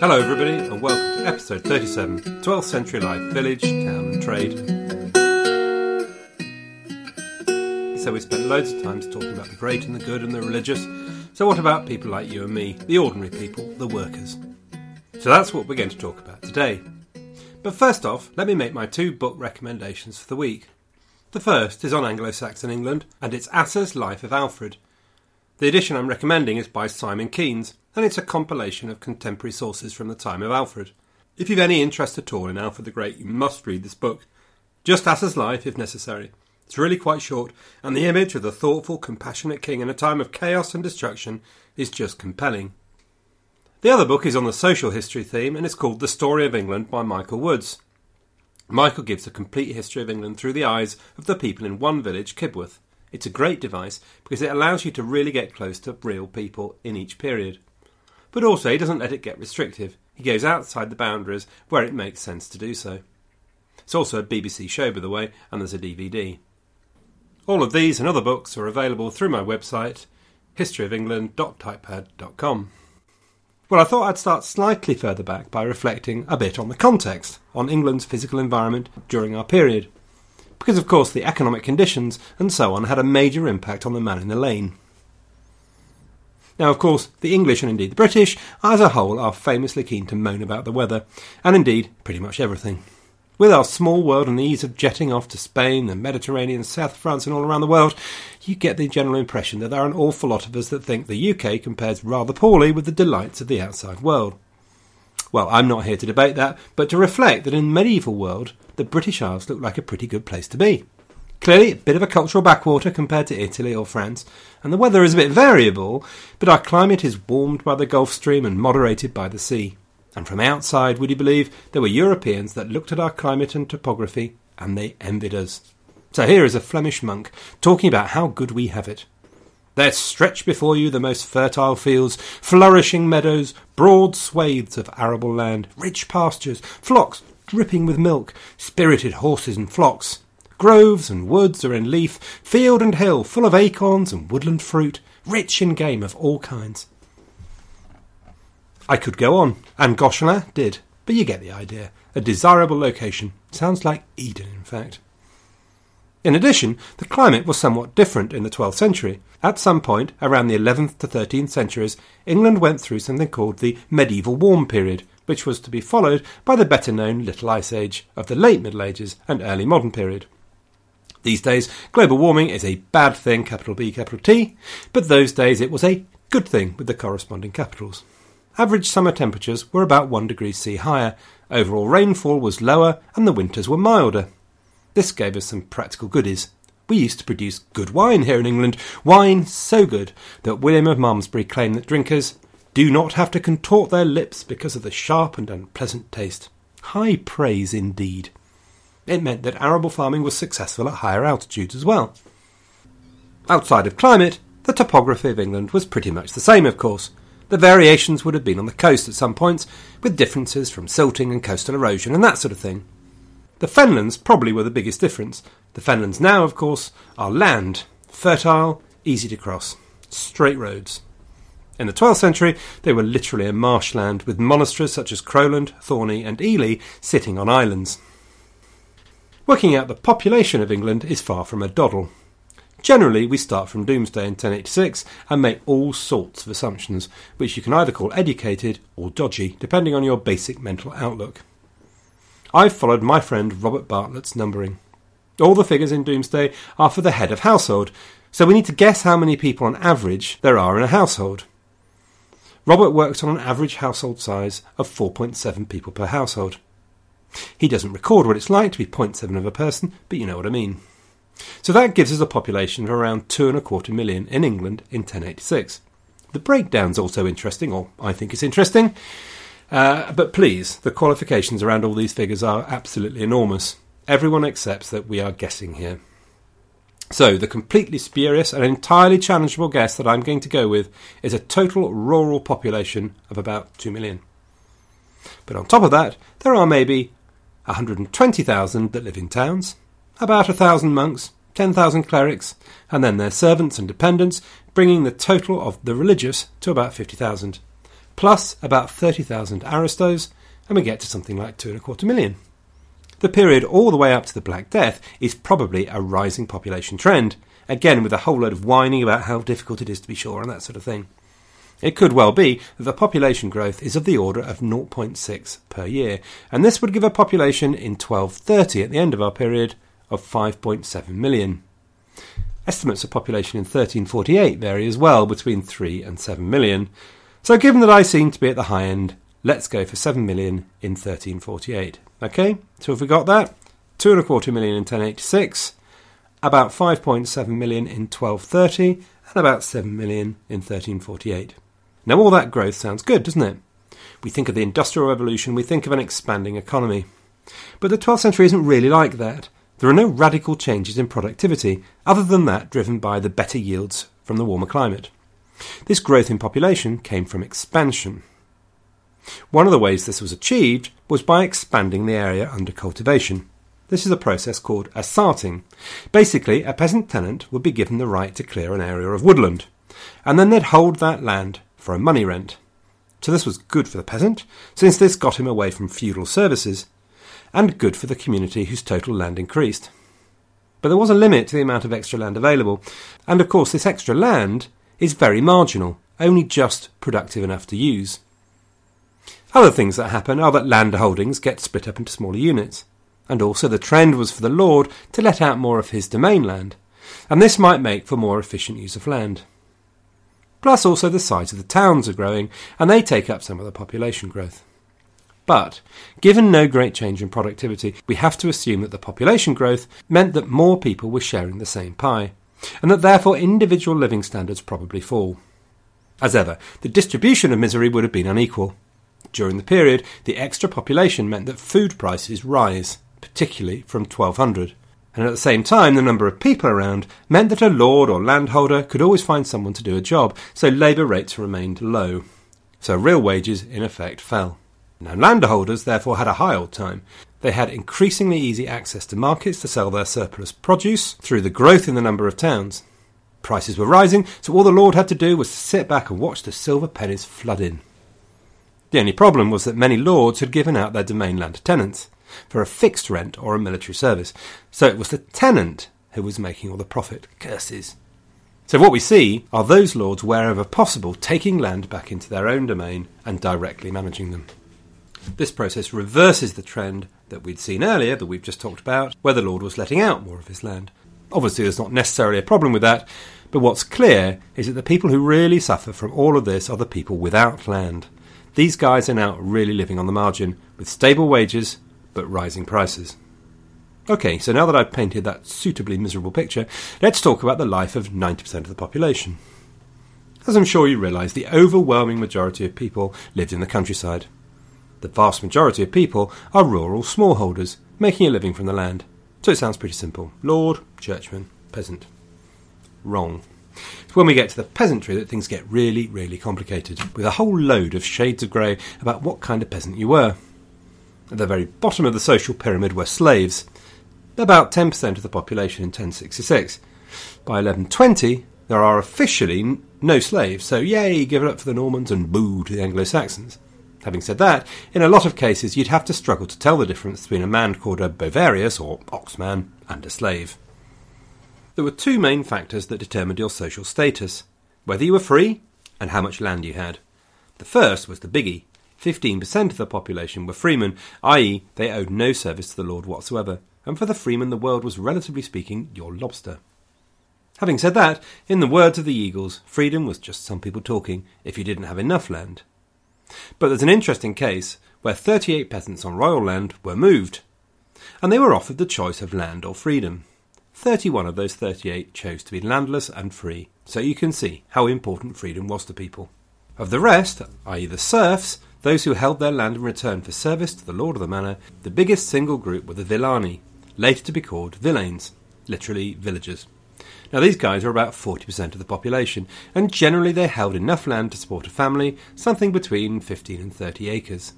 Hello, everybody, and welcome to episode 37 12th Century Life Village, Town and Trade. So, we spent loads of times talking about the great and the good and the religious. So, what about people like you and me, the ordinary people, the workers? So, that's what we're going to talk about today. But first off, let me make my two book recommendations for the week. The first is on Anglo Saxon England, and it's Asser's Life of Alfred. The edition I'm recommending is by Simon Keynes, and it's a compilation of contemporary sources from the time of Alfred. If you've any interest at all in Alfred the Great, you must read this book. Just Asser's life, if necessary. It's really quite short, and the image of the thoughtful, compassionate king in a time of chaos and destruction is just compelling. The other book is on the social history theme, and it's called The Story of England by Michael Woods. Michael gives a complete history of England through the eyes of the people in one village, Kibworth. It's a great device because it allows you to really get close to real people in each period. But also, he doesn't let it get restrictive. He goes outside the boundaries where it makes sense to do so. It's also a BBC show, by the way, and there's a DVD. All of these and other books are available through my website, historyofengland.typepad.com. Well, I thought I'd start slightly further back by reflecting a bit on the context, on England's physical environment during our period because of course the economic conditions and so on had a major impact on the man in the lane. Now, of course, the English and indeed the British, as a whole, are famously keen to moan about the weather, and indeed pretty much everything. With our small world and the ease of jetting off to Spain, the Mediterranean, South France, and all around the world, you get the general impression that there are an awful lot of us that think the UK compares rather poorly with the delights of the outside world. Well, I'm not here to debate that, but to reflect that in the medieval world, the British Isles looked like a pretty good place to be. Clearly, a bit of a cultural backwater compared to Italy or France, and the weather is a bit variable, but our climate is warmed by the Gulf Stream and moderated by the sea. And from outside, would you believe, there were Europeans that looked at our climate and topography, and they envied us. So here is a Flemish monk talking about how good we have it. There stretch before you the most fertile fields, flourishing meadows, broad swathes of arable land, rich pastures, flocks dripping with milk, spirited horses and flocks. Groves and woods are in leaf, field and hill full of acorns and woodland fruit, rich in game of all kinds. I could go on, and Goscelin did, but you get the idea. A desirable location. Sounds like Eden, in fact. In addition, the climate was somewhat different in the 12th century. At some point, around the 11th to 13th centuries, England went through something called the medieval warm period, which was to be followed by the better known Little Ice Age of the late Middle Ages and early modern period. These days, global warming is a bad thing, capital B, capital T, but those days it was a good thing with the corresponding capitals. Average summer temperatures were about 1 degree C higher, overall rainfall was lower, and the winters were milder. This gave us some practical goodies. We used to produce good wine here in England, wine so good that William of Malmesbury claimed that drinkers do not have to contort their lips because of the sharp and unpleasant taste. High praise indeed. It meant that arable farming was successful at higher altitudes as well. Outside of climate, the topography of England was pretty much the same, of course. The variations would have been on the coast at some points, with differences from silting and coastal erosion and that sort of thing. The fenlands probably were the biggest difference. The fenlands now, of course, are land, fertile, easy to cross, straight roads. In the 12th century, they were literally a marshland, with monasteries such as Crowland, Thorney, and Ely sitting on islands. Working out the population of England is far from a doddle. Generally, we start from Domesday in 1086 and make all sorts of assumptions, which you can either call educated or dodgy, depending on your basic mental outlook. I've followed my friend Robert Bartlett's numbering. All the figures in Domesday are for the head of household, so we need to guess how many people on average there are in a household. Robert worked on an average household size of 4.7 people per household. He doesn't record what it's like to be 0.7 of a person, but you know what I mean. So that gives us a population of around two and a quarter million in England in 1086. The breakdown's also interesting, or I think it's interesting. Uh, but please, the qualifications around all these figures are absolutely enormous. Everyone accepts that we are guessing here. So, the completely spurious and entirely challengeable guess that I'm going to go with is a total rural population of about 2 million. But on top of that, there are maybe 120,000 that live in towns, about a thousand monks, 10,000 clerics, and then their servants and dependents, bringing the total of the religious to about 50,000, plus about 30,000 aristos, and we get to something like two and a quarter million. The period all the way up to the Black Death is probably a rising population trend, again with a whole load of whining about how difficult it is to be sure and that sort of thing. It could well be that the population growth is of the order of 0.6 per year, and this would give a population in 1230 at the end of our period of 5.7 million. Estimates of population in 1348 vary as well between 3 and 7 million, so given that I seem to be at the high end, let's go for 7 million in 1348. Okay, so if we got that, two and a quarter million in 1086, about 5.7 million in 1230, and about 7 million in 1348. Now, all that growth sounds good, doesn't it? We think of the Industrial Revolution, we think of an expanding economy. But the 12th century isn't really like that. There are no radical changes in productivity, other than that driven by the better yields from the warmer climate. This growth in population came from expansion. One of the ways this was achieved was by expanding the area under cultivation. This is a process called assarting. Basically, a peasant tenant would be given the right to clear an area of woodland, and then they'd hold that land for a money rent. So this was good for the peasant, since this got him away from feudal services, and good for the community whose total land increased. But there was a limit to the amount of extra land available, and of course, this extra land is very marginal, only just productive enough to use. Other things that happen are that land holdings get split up into smaller units, and also the trend was for the lord to let out more of his domain land, and this might make for more efficient use of land. Plus, also the size of the towns are growing, and they take up some of the population growth. But, given no great change in productivity, we have to assume that the population growth meant that more people were sharing the same pie, and that therefore individual living standards probably fall. As ever, the distribution of misery would have been unequal. During the period, the extra population meant that food prices rise, particularly from 1200. And at the same time, the number of people around meant that a lord or landholder could always find someone to do a job, so labour rates remained low. So real wages, in effect, fell. Now, landholders therefore had a high old time. They had increasingly easy access to markets to sell their surplus produce through the growth in the number of towns. Prices were rising, so all the lord had to do was to sit back and watch the silver pennies flood in. The only problem was that many lords had given out their domain land to tenants for a fixed rent or a military service, so it was the tenant who was making all the profit. Curses. So what we see are those lords, wherever possible, taking land back into their own domain and directly managing them. This process reverses the trend that we'd seen earlier, that we've just talked about, where the lord was letting out more of his land. Obviously, there's not necessarily a problem with that, but what's clear is that the people who really suffer from all of this are the people without land. These guys are now really living on the margin, with stable wages but rising prices. Okay, so now that I've painted that suitably miserable picture, let's talk about the life of 90% of the population. As I'm sure you realise, the overwhelming majority of people lived in the countryside. The vast majority of people are rural smallholders, making a living from the land. So it sounds pretty simple lord, churchman, peasant. Wrong. It's when we get to the peasantry that things get really, really complicated, with a whole load of shades of grey about what kind of peasant you were. At the very bottom of the social pyramid were slaves, about 10% of the population in 1066. By 1120, there are officially no slaves, so yay, give it up for the Normans and boo to the Anglo Saxons. Having said that, in a lot of cases you'd have to struggle to tell the difference between a man called a Bovarius, or Oxman, and a slave. There were two main factors that determined your social status whether you were free and how much land you had. The first was the biggie 15% of the population were freemen, i.e., they owed no service to the lord whatsoever, and for the freeman the world was relatively speaking your lobster. Having said that, in the words of the Eagles, freedom was just some people talking if you didn't have enough land. But there's an interesting case where 38 peasants on royal land were moved, and they were offered the choice of land or freedom. 31 of those 38 chose to be landless and free, so you can see how important freedom was to people. Of the rest, i.e., the serfs, those who held their land in return for service to the lord of the manor, the biggest single group were the villani, later to be called villeins, literally villagers. Now, these guys are about 40% of the population, and generally they held enough land to support a family, something between 15 and 30 acres.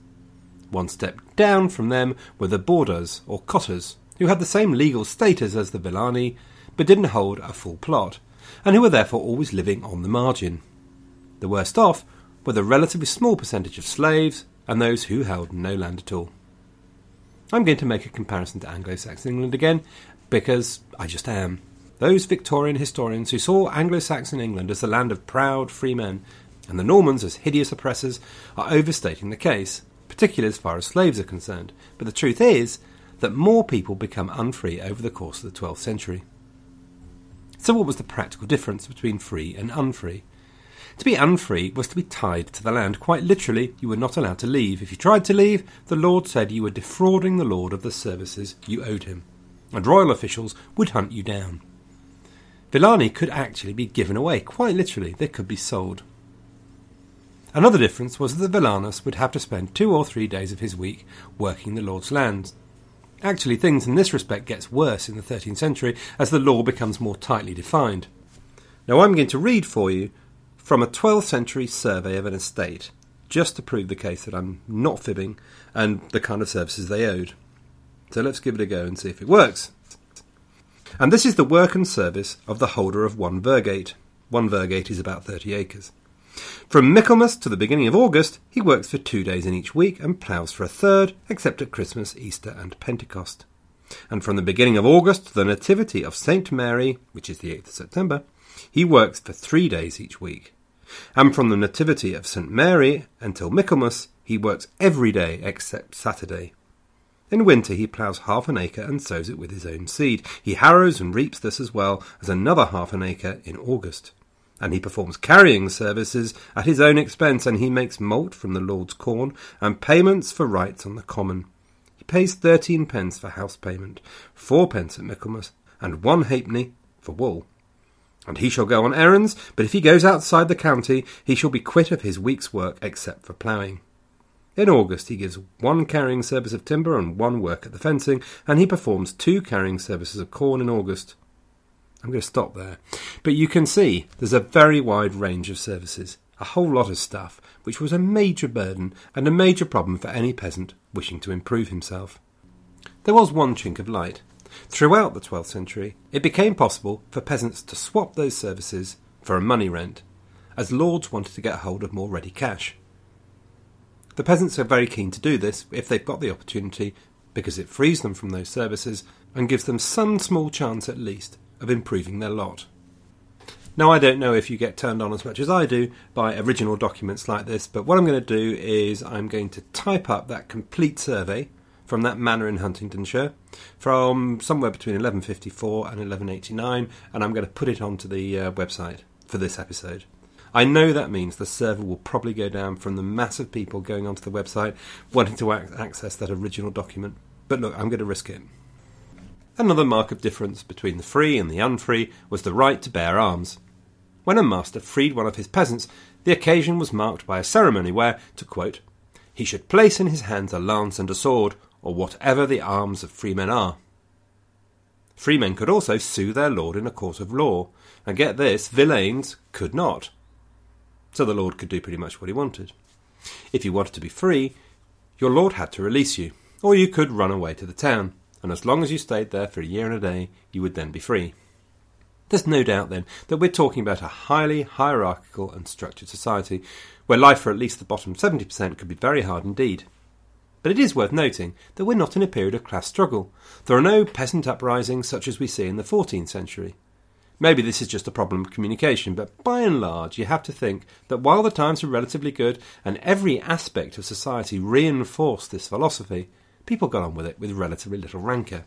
One step down from them were the bordars, or cotters, who had the same legal status as the villani, but didn't hold a full plot, and who were therefore always living on the margin. The worst off were the relatively small percentage of slaves and those who held no land at all. I'm going to make a comparison to Anglo Saxon England again, because I just am. Those Victorian historians who saw Anglo Saxon England as the land of proud free men, and the Normans as hideous oppressors, are overstating the case, particularly as far as slaves are concerned. But the truth is that more people become unfree over the course of the 12th century. So, what was the practical difference between free and unfree? To be unfree was to be tied to the land. Quite literally, you were not allowed to leave. If you tried to leave, the Lord said you were defrauding the Lord of the services you owed him, and royal officials would hunt you down. Villani could actually be given away, quite literally, they could be sold. Another difference was that the Villanus would have to spend two or three days of his week working the Lord's lands. Actually, things in this respect gets worse in the 13th century as the law becomes more tightly defined. Now, I'm going to read for you from a 12th century survey of an estate, just to prove the case that I'm not fibbing and the kind of services they owed. So let's give it a go and see if it works. And this is the work and service of the holder of one virgate. One virgate is about 30 acres. From Michaelmas to the beginning of August, he works for two days in each week and ploughs for a third, except at Christmas, Easter, and Pentecost. And from the beginning of August to the Nativity of Saint Mary, which is the 8th of September, he works for three days each week. And from the Nativity of St. Mary until Michaelmas, he works every day except Saturday. In winter, he ploughs half an acre and sows it with his own seed. He harrows and reaps this as well as another half an acre in August and he performs carrying services at his own expense, and he makes malt from the Lord's corn, and payments for rights on the common. He pays thirteen pence for house payment, four pence at Michaelmas, and one halfpenny for wool. And he shall go on errands, but if he goes outside the county, he shall be quit of his week's work except for ploughing. In August, he gives one carrying service of timber and one work at the fencing, and he performs two carrying services of corn in August. I'm going to stop there. But you can see there's a very wide range of services, a whole lot of stuff, which was a major burden and a major problem for any peasant wishing to improve himself. There was one chink of light. Throughout the 12th century, it became possible for peasants to swap those services for a money rent, as lords wanted to get hold of more ready cash. The peasants are very keen to do this if they've got the opportunity, because it frees them from those services and gives them some small chance at least of improving their lot. Now, I don't know if you get turned on as much as I do by original documents like this, but what I'm going to do is I'm going to type up that complete survey from that manor in Huntingdonshire from somewhere between 1154 and 1189, and I'm going to put it onto the uh, website for this episode. I know that means the server will probably go down from the mass of people going onto the website wanting to ac- access that original document, but look, I'm going to risk it. Another mark of difference between the free and the unfree was the right to bear arms. When a master freed one of his peasants, the occasion was marked by a ceremony where, to quote, he should place in his hands a lance and a sword, or whatever the arms of freemen are. Freemen could also sue their lord in a court of law, and get this, villeins could not. So the lord could do pretty much what he wanted. If you wanted to be free, your lord had to release you, or you could run away to the town and as long as you stayed there for a year and a day, you would then be free. There's no doubt then that we're talking about a highly hierarchical and structured society, where life for at least the bottom 70% could be very hard indeed. But it is worth noting that we're not in a period of class struggle. There are no peasant uprisings such as we see in the 14th century. Maybe this is just a problem of communication, but by and large, you have to think that while the times were relatively good and every aspect of society reinforced this philosophy, people got on with it with relatively little rancour.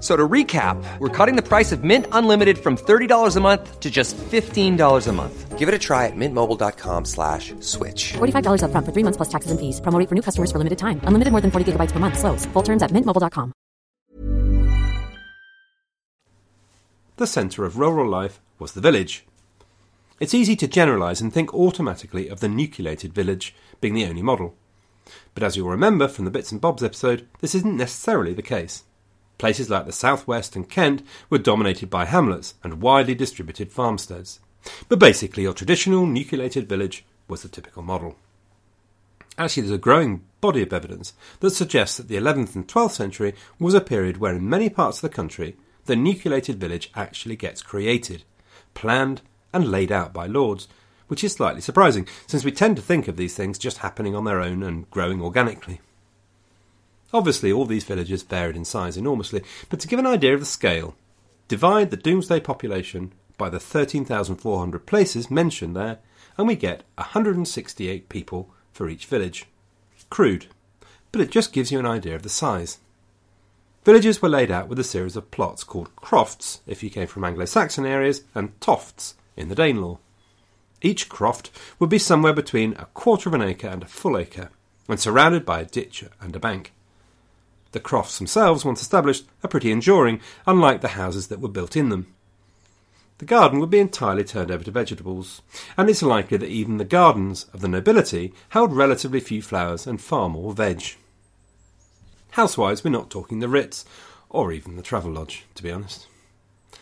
F- So to recap, we're cutting the price of Mint Unlimited from $30 a month to just $15 a month. Give it a try at mintmobile.com slash switch. $45 upfront for three months plus taxes and fees. Promo rate for new customers for limited time. Unlimited more than 40 gigabytes per month. Slows. Full terms at mintmobile.com. The centre of rural life was the village. It's easy to generalise and think automatically of the nucleated village being the only model. But as you'll remember from the Bits and Bobs episode, this isn't necessarily the case. Places like the southwest and Kent were dominated by hamlets and widely distributed farmsteads. But basically, your traditional nucleated village was the typical model. Actually, there's a growing body of evidence that suggests that the 11th and 12th century was a period where, in many parts of the country, the nucleated village actually gets created, planned, and laid out by lords, which is slightly surprising, since we tend to think of these things just happening on their own and growing organically. Obviously, all these villages varied in size enormously, but to give an idea of the scale, divide the Domesday population by the 13,400 places mentioned there, and we get 168 people for each village. Crude, but it just gives you an idea of the size. Villages were laid out with a series of plots called crofts if you came from Anglo Saxon areas, and tofts in the Danelaw. Each croft would be somewhere between a quarter of an acre and a full acre, and surrounded by a ditch and a bank. The crofts themselves, once established, are pretty enduring, unlike the houses that were built in them. The garden would be entirely turned over to vegetables, and it's likely that even the gardens of the nobility held relatively few flowers and far more veg. Housewives, we're not talking the Ritz, or even the Travelodge, to be honest.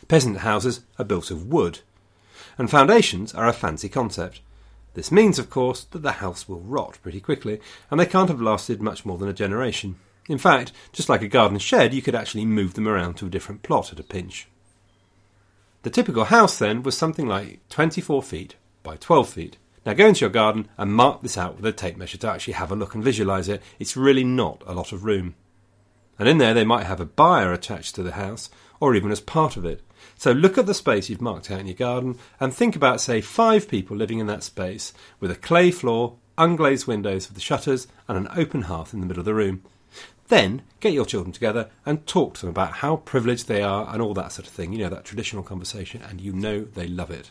Peasant houses are built of wood, and foundations are a fancy concept. This means, of course, that the house will rot pretty quickly, and they can't have lasted much more than a generation. In fact, just like a garden shed, you could actually move them around to a different plot at a pinch. The typical house, then, was something like 24 feet by 12 feet. Now go into your garden and mark this out with a tape measure to actually have a look and visualise it. It's really not a lot of room. And in there, they might have a byre attached to the house, or even as part of it. So look at the space you've marked out in your garden and think about, say, five people living in that space with a clay floor, unglazed windows with the shutters, and an open hearth in the middle of the room. Then get your children together and talk to them about how privileged they are and all that sort of thing. You know, that traditional conversation, and you know they love it.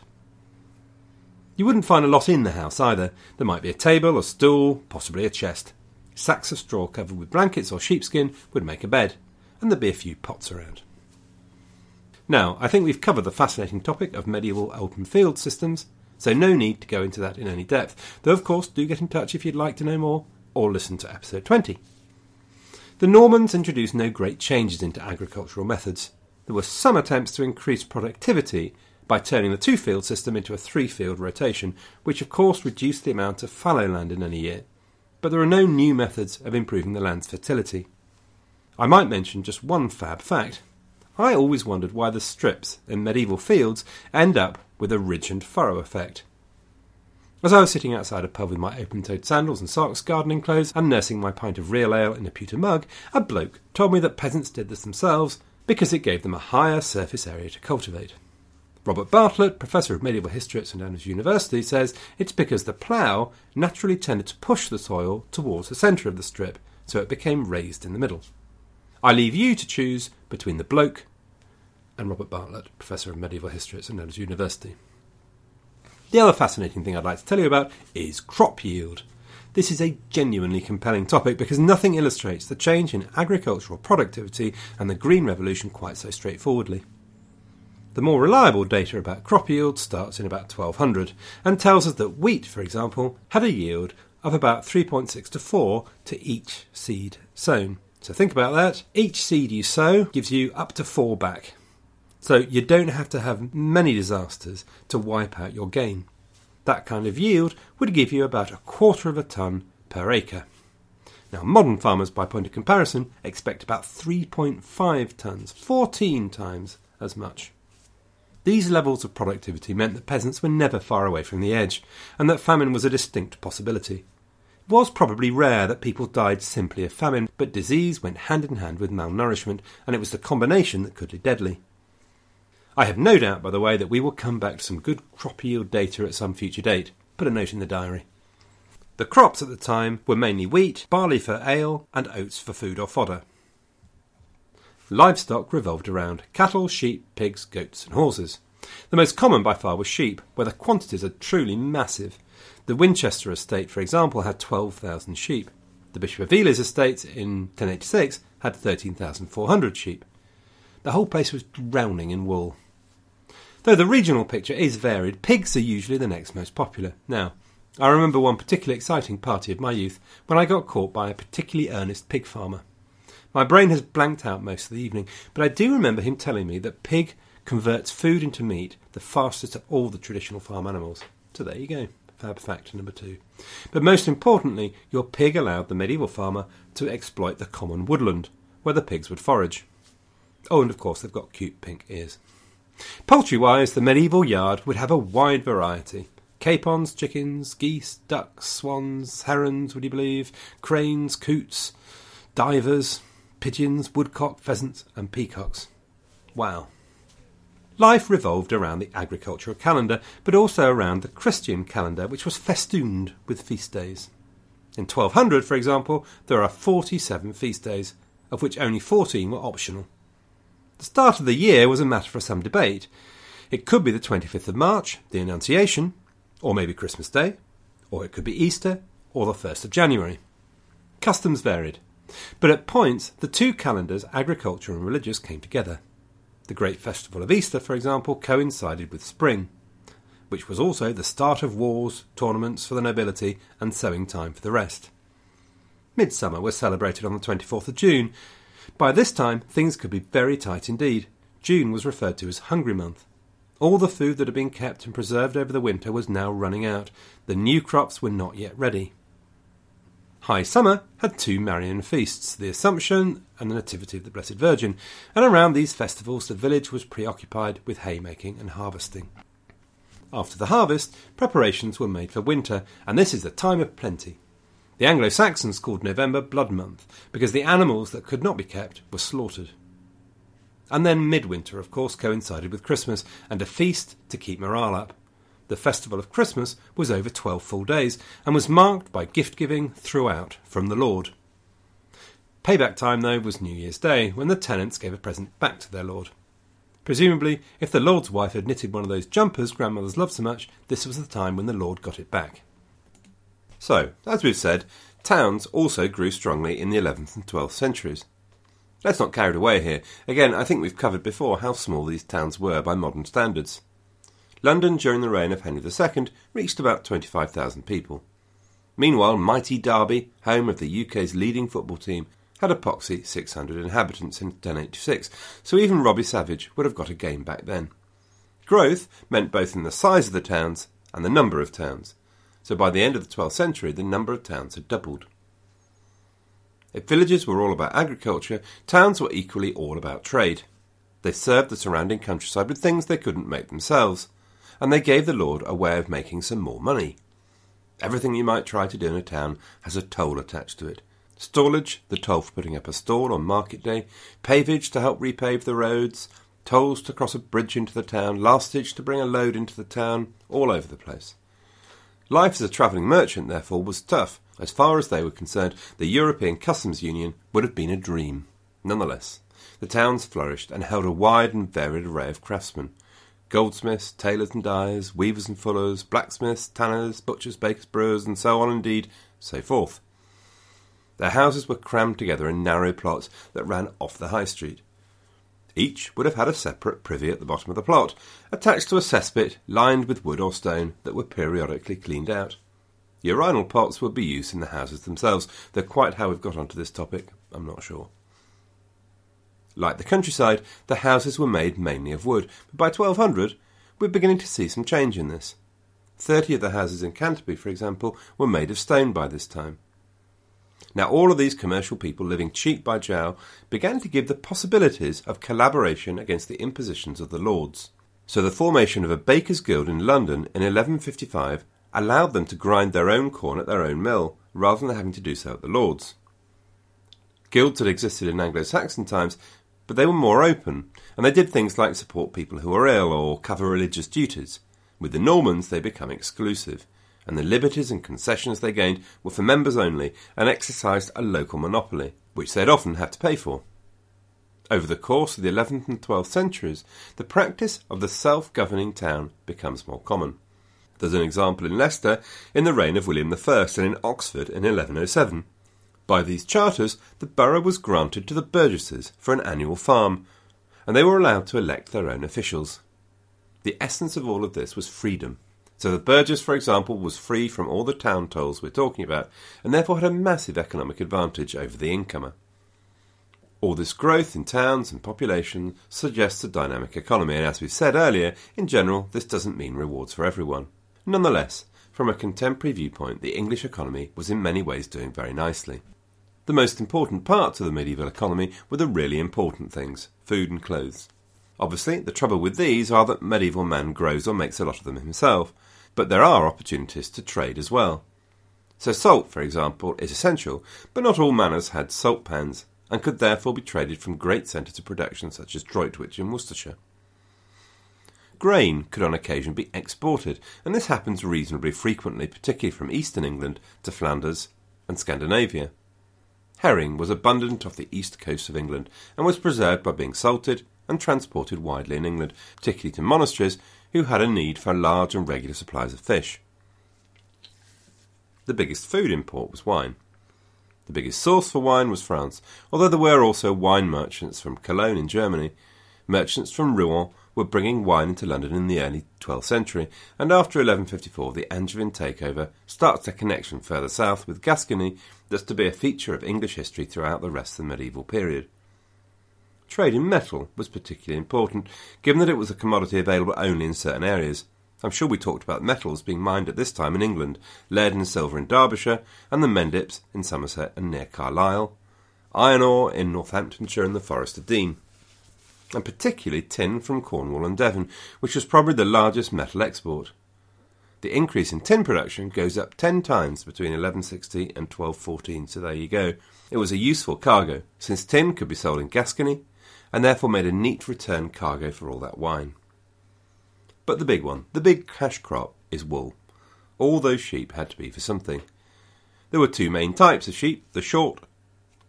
You wouldn't find a lot in the house either. There might be a table, a stool, possibly a chest. Sacks of straw covered with blankets or sheepskin would make a bed, and there'd be a few pots around. Now, I think we've covered the fascinating topic of medieval open field systems, so no need to go into that in any depth, though of course do get in touch if you'd like to know more, or listen to episode 20. The Normans introduced no great changes into agricultural methods. There were some attempts to increase productivity by turning the two field system into a three field rotation, which of course reduced the amount of fallow land in any year. But there are no new methods of improving the land's fertility. I might mention just one fab fact. I always wondered why the strips in medieval fields end up with a ridge and furrow effect. As I was sitting outside a pub with my open toed sandals and socks, gardening clothes, and nursing my pint of real ale in a pewter mug, a bloke told me that peasants did this themselves because it gave them a higher surface area to cultivate. Robert Bartlett, professor of medieval history at St Andrews University, says it's because the plough naturally tended to push the soil towards the centre of the strip, so it became raised in the middle. I leave you to choose between the bloke and Robert Bartlett, professor of medieval history at St Andrews University. The other fascinating thing I'd like to tell you about is crop yield. This is a genuinely compelling topic because nothing illustrates the change in agricultural productivity and the Green Revolution quite so straightforwardly. The more reliable data about crop yield starts in about 1200 and tells us that wheat, for example, had a yield of about 3.6 to 4 to each seed sown. So think about that. Each seed you sow gives you up to 4 back. So you don't have to have many disasters to wipe out your gain. That kind of yield would give you about a quarter of a tonne per acre. Now, modern farmers, by point of comparison, expect about 3.5 tonnes, 14 times as much. These levels of productivity meant that peasants were never far away from the edge, and that famine was a distinct possibility. It was probably rare that people died simply of famine, but disease went hand in hand with malnourishment, and it was the combination that could be deadly. I have no doubt, by the way, that we will come back to some good crop yield data at some future date. Put a note in the diary. The crops at the time were mainly wheat, barley for ale, and oats for food or fodder. Livestock revolved around cattle, sheep, pigs, goats, and horses. The most common by far was sheep, where the quantities are truly massive. The Winchester estate, for example, had 12,000 sheep. The Bishop of Ely's estate in 1086 had 13,400 sheep. The whole place was drowning in wool. Though the regional picture is varied, pigs are usually the next most popular. Now, I remember one particularly exciting party of my youth when I got caught by a particularly earnest pig farmer. My brain has blanked out most of the evening, but I do remember him telling me that pig converts food into meat the fastest of all the traditional farm animals. So there you go, fab fact number two. But most importantly, your pig allowed the medieval farmer to exploit the common woodland, where the pigs would forage. Oh, and of course, they've got cute pink ears. Poultry wise, the medieval yard would have a wide variety capons, chickens, geese, ducks, swans, herons, would you believe, cranes, coots, divers, pigeons, woodcock, pheasants, and peacocks. Wow. Life revolved around the agricultural calendar, but also around the Christian calendar, which was festooned with feast days. In 1200, for example, there are 47 feast days, of which only 14 were optional. The start of the year was a matter for some debate. It could be the 25th of March, the Annunciation, or maybe Christmas Day, or it could be Easter, or the 1st of January. Customs varied, but at points the two calendars, agriculture and religious, came together. The great festival of Easter, for example, coincided with spring, which was also the start of wars, tournaments for the nobility, and sowing time for the rest. Midsummer was celebrated on the 24th of June, by this time, things could be very tight indeed. June was referred to as Hungry Month. All the food that had been kept and preserved over the winter was now running out. The new crops were not yet ready. High Summer had two Marian feasts, the Assumption and the Nativity of the Blessed Virgin, and around these festivals the village was preoccupied with haymaking and harvesting. After the harvest, preparations were made for winter, and this is the time of plenty. The Anglo Saxons called November Blood Month because the animals that could not be kept were slaughtered. And then midwinter, of course, coincided with Christmas and a feast to keep morale up. The festival of Christmas was over 12 full days and was marked by gift giving throughout from the Lord. Payback time, though, was New Year's Day when the tenants gave a present back to their Lord. Presumably, if the Lord's wife had knitted one of those jumpers grandmothers loved so much, this was the time when the Lord got it back. So, as we've said, towns also grew strongly in the 11th and 12th centuries. Let's not carried away here. Again, I think we've covered before how small these towns were by modern standards. London during the reign of Henry II reached about 25,000 people. Meanwhile, mighty Derby, home of the UK's leading football team, had a poxy 600 inhabitants in 1086, so even Robbie Savage would have got a game back then. Growth meant both in the size of the towns and the number of towns so by the end of the 12th century the number of towns had doubled. If villages were all about agriculture, towns were equally all about trade. They served the surrounding countryside with things they couldn't make themselves, and they gave the Lord a way of making some more money. Everything you might try to do in a town has a toll attached to it. Stallage, the toll for putting up a stall on market day, pavage to help repave the roads, tolls to cross a bridge into the town, lastage to bring a load into the town, all over the place. Life as a travelling merchant, therefore, was tough. As far as they were concerned, the European Customs Union would have been a dream. Nonetheless, the towns flourished and held a wide and varied array of craftsmen goldsmiths, tailors and dyers, weavers and fullers, blacksmiths, tanners, butchers, bakers, brewers, and so on, indeed, so forth. Their houses were crammed together in narrow plots that ran off the high street. Each would have had a separate privy at the bottom of the plot, attached to a cesspit lined with wood or stone that were periodically cleaned out. Urinal pots would be used in the houses themselves, though quite how we've got onto this topic, I'm not sure. Like the countryside, the houses were made mainly of wood, but by 1200 we're beginning to see some change in this. Thirty of the houses in Canterbury, for example, were made of stone by this time. Now, all of these commercial people living cheek by jowl began to give the possibilities of collaboration against the impositions of the lords. So the formation of a bakers' guild in London in 1155 allowed them to grind their own corn at their own mill, rather than having to do so at the Lords. Guilds had existed in Anglo Saxon times, but they were more open, and they did things like support people who were ill or cover religious duties. With the Normans, they become exclusive, and the liberties and concessions they gained were for members only and exercised a local monopoly, which they'd often have to pay for. Over the course of the 11th and 12th centuries, the practice of the self governing town becomes more common. There's an example in Leicester in the reign of William I and in Oxford in 1107. By these charters, the borough was granted to the burgesses for an annual farm, and they were allowed to elect their own officials. The essence of all of this was freedom. So the burgess, for example, was free from all the town tolls we're talking about, and therefore had a massive economic advantage over the incomer. All this growth in towns and population suggests a dynamic economy, and as we said earlier, in general, this doesn't mean rewards for everyone. Nonetheless, from a contemporary viewpoint, the English economy was in many ways doing very nicely. The most important parts of the medieval economy were the really important things food and clothes. Obviously, the trouble with these are that medieval man grows or makes a lot of them himself, but there are opportunities to trade as well. So, salt, for example, is essential, but not all manors had salt pans, and could therefore be traded from great centres of production such as Droitwich in Worcestershire. Grain could on occasion be exported, and this happens reasonably frequently, particularly from eastern England to Flanders and Scandinavia. Herring was abundant off the east coast of England and was preserved by being salted and transported widely in England, particularly to monasteries who had a need for large and regular supplies of fish. The biggest food import was wine. The biggest source for wine was France, although there were also wine merchants from Cologne in Germany. Merchants from Rouen were bringing wine into London in the early 12th century, and after 1154 the Angevin takeover starts a connection further south with Gascony that's to be a feature of English history throughout the rest of the medieval period. Trade in metal was particularly important, given that it was a commodity available only in certain areas. I'm sure we talked about metals being mined at this time in England, lead and silver in Derbyshire, and the Mendips in Somerset and near Carlisle, iron ore in Northamptonshire and the Forest of Dean, and particularly tin from Cornwall and Devon, which was probably the largest metal export. The increase in tin production goes up 10 times between 1160 and 1214, so there you go. It was a useful cargo, since tin could be sold in Gascony, and therefore made a neat return cargo for all that wine. But the big one, the big cash crop, is wool. All those sheep had to be for something. There were two main types of sheep the short,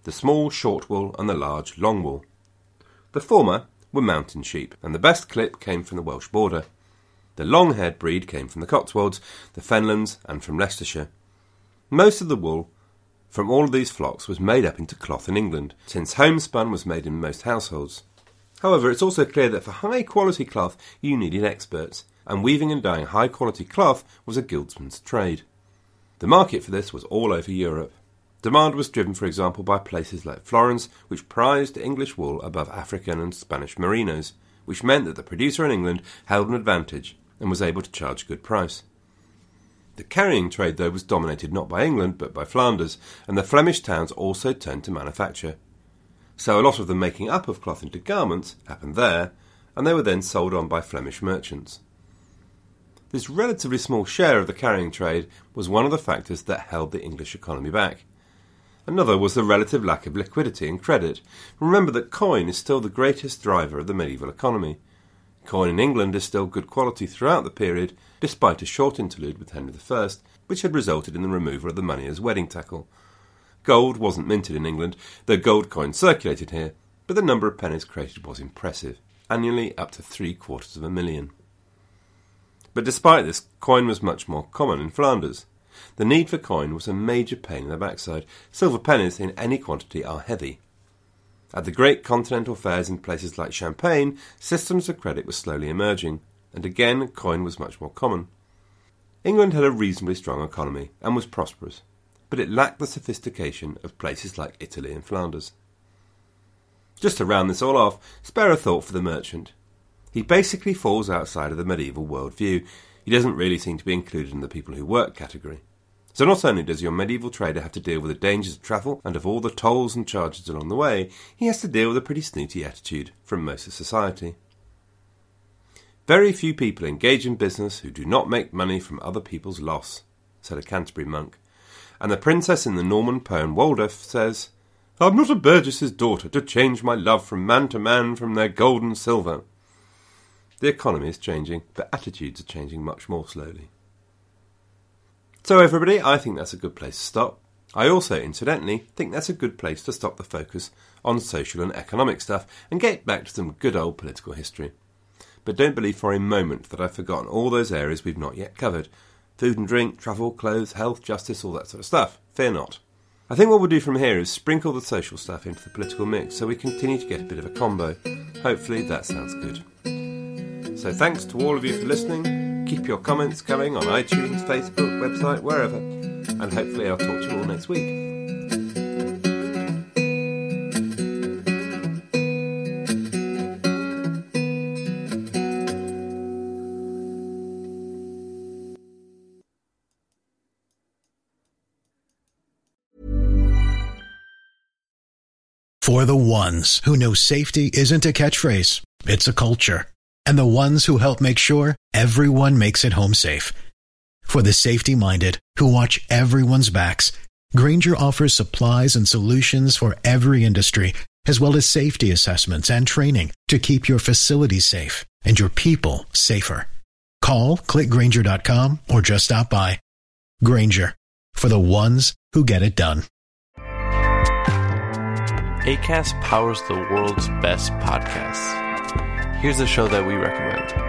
the small short wool, and the large long wool. The former were mountain sheep, and the best clip came from the Welsh border. The long haired breed came from the Cotswolds, the Fenlands, and from Leicestershire. Most of the wool from all of these flocks was made up into cloth in England, since homespun was made in most households. However, it's also clear that for high quality cloth you needed experts, and weaving and dyeing high quality cloth was a guildsman's trade. The market for this was all over Europe. Demand was driven, for example, by places like Florence, which prized English wool above African and Spanish merinos, which meant that the producer in England held an advantage and was able to charge a good price. The carrying trade, though, was dominated not by England but by Flanders, and the Flemish towns also turned to manufacture. So a lot of the making up of cloth into garments happened there, and they were then sold on by Flemish merchants. This relatively small share of the carrying trade was one of the factors that held the English economy back. Another was the relative lack of liquidity and credit. Remember that coin is still the greatest driver of the medieval economy. Coin in England is still good quality throughout the period, despite a short interlude with Henry I, which had resulted in the removal of the money as wedding tackle. Gold wasn't minted in England, though gold coins circulated here, but the number of pennies created was impressive, annually up to three quarters of a million. But despite this, coin was much more common in Flanders. The need for coin was a major pain in the backside. Silver pennies in any quantity are heavy, at the great continental fairs in places like Champagne, systems of credit were slowly emerging, and again coin was much more common. England had a reasonably strong economy and was prosperous, but it lacked the sophistication of places like Italy and Flanders. Just to round this all off, spare a thought for the merchant. He basically falls outside of the medieval world view. He doesn't really seem to be included in the people who work category. So not only does your medieval trader have to deal with the dangers of travel and of all the tolls and charges along the way, he has to deal with a pretty snooty attitude from most of society. Very few people engage in business who do not make money from other people's loss, said a Canterbury monk. And the princess in the Norman poem Waldef says, I'm not a burgess's daughter to change my love from man to man from their gold and silver. The economy is changing, but attitudes are changing much more slowly. So, everybody, I think that's a good place to stop. I also, incidentally, think that's a good place to stop the focus on social and economic stuff and get back to some good old political history. But don't believe for a moment that I've forgotten all those areas we've not yet covered food and drink, travel, clothes, health, justice, all that sort of stuff. Fear not. I think what we'll do from here is sprinkle the social stuff into the political mix so we continue to get a bit of a combo. Hopefully that sounds good. So thanks to all of you for listening. Keep your comments coming on iTunes, Facebook, website, wherever. And hopefully I'll talk to you all next week. For the ones who know safety isn't a catchphrase, it's a culture. And the ones who help make sure everyone makes it home safe. For the safety minded who watch everyone's backs, Grainger offers supplies and solutions for every industry, as well as safety assessments and training to keep your facility safe and your people safer. Call clickgrainger.com or just stop by. Grainger for the ones who get it done. ACAST powers the world's best podcasts. Here's a show that we recommend.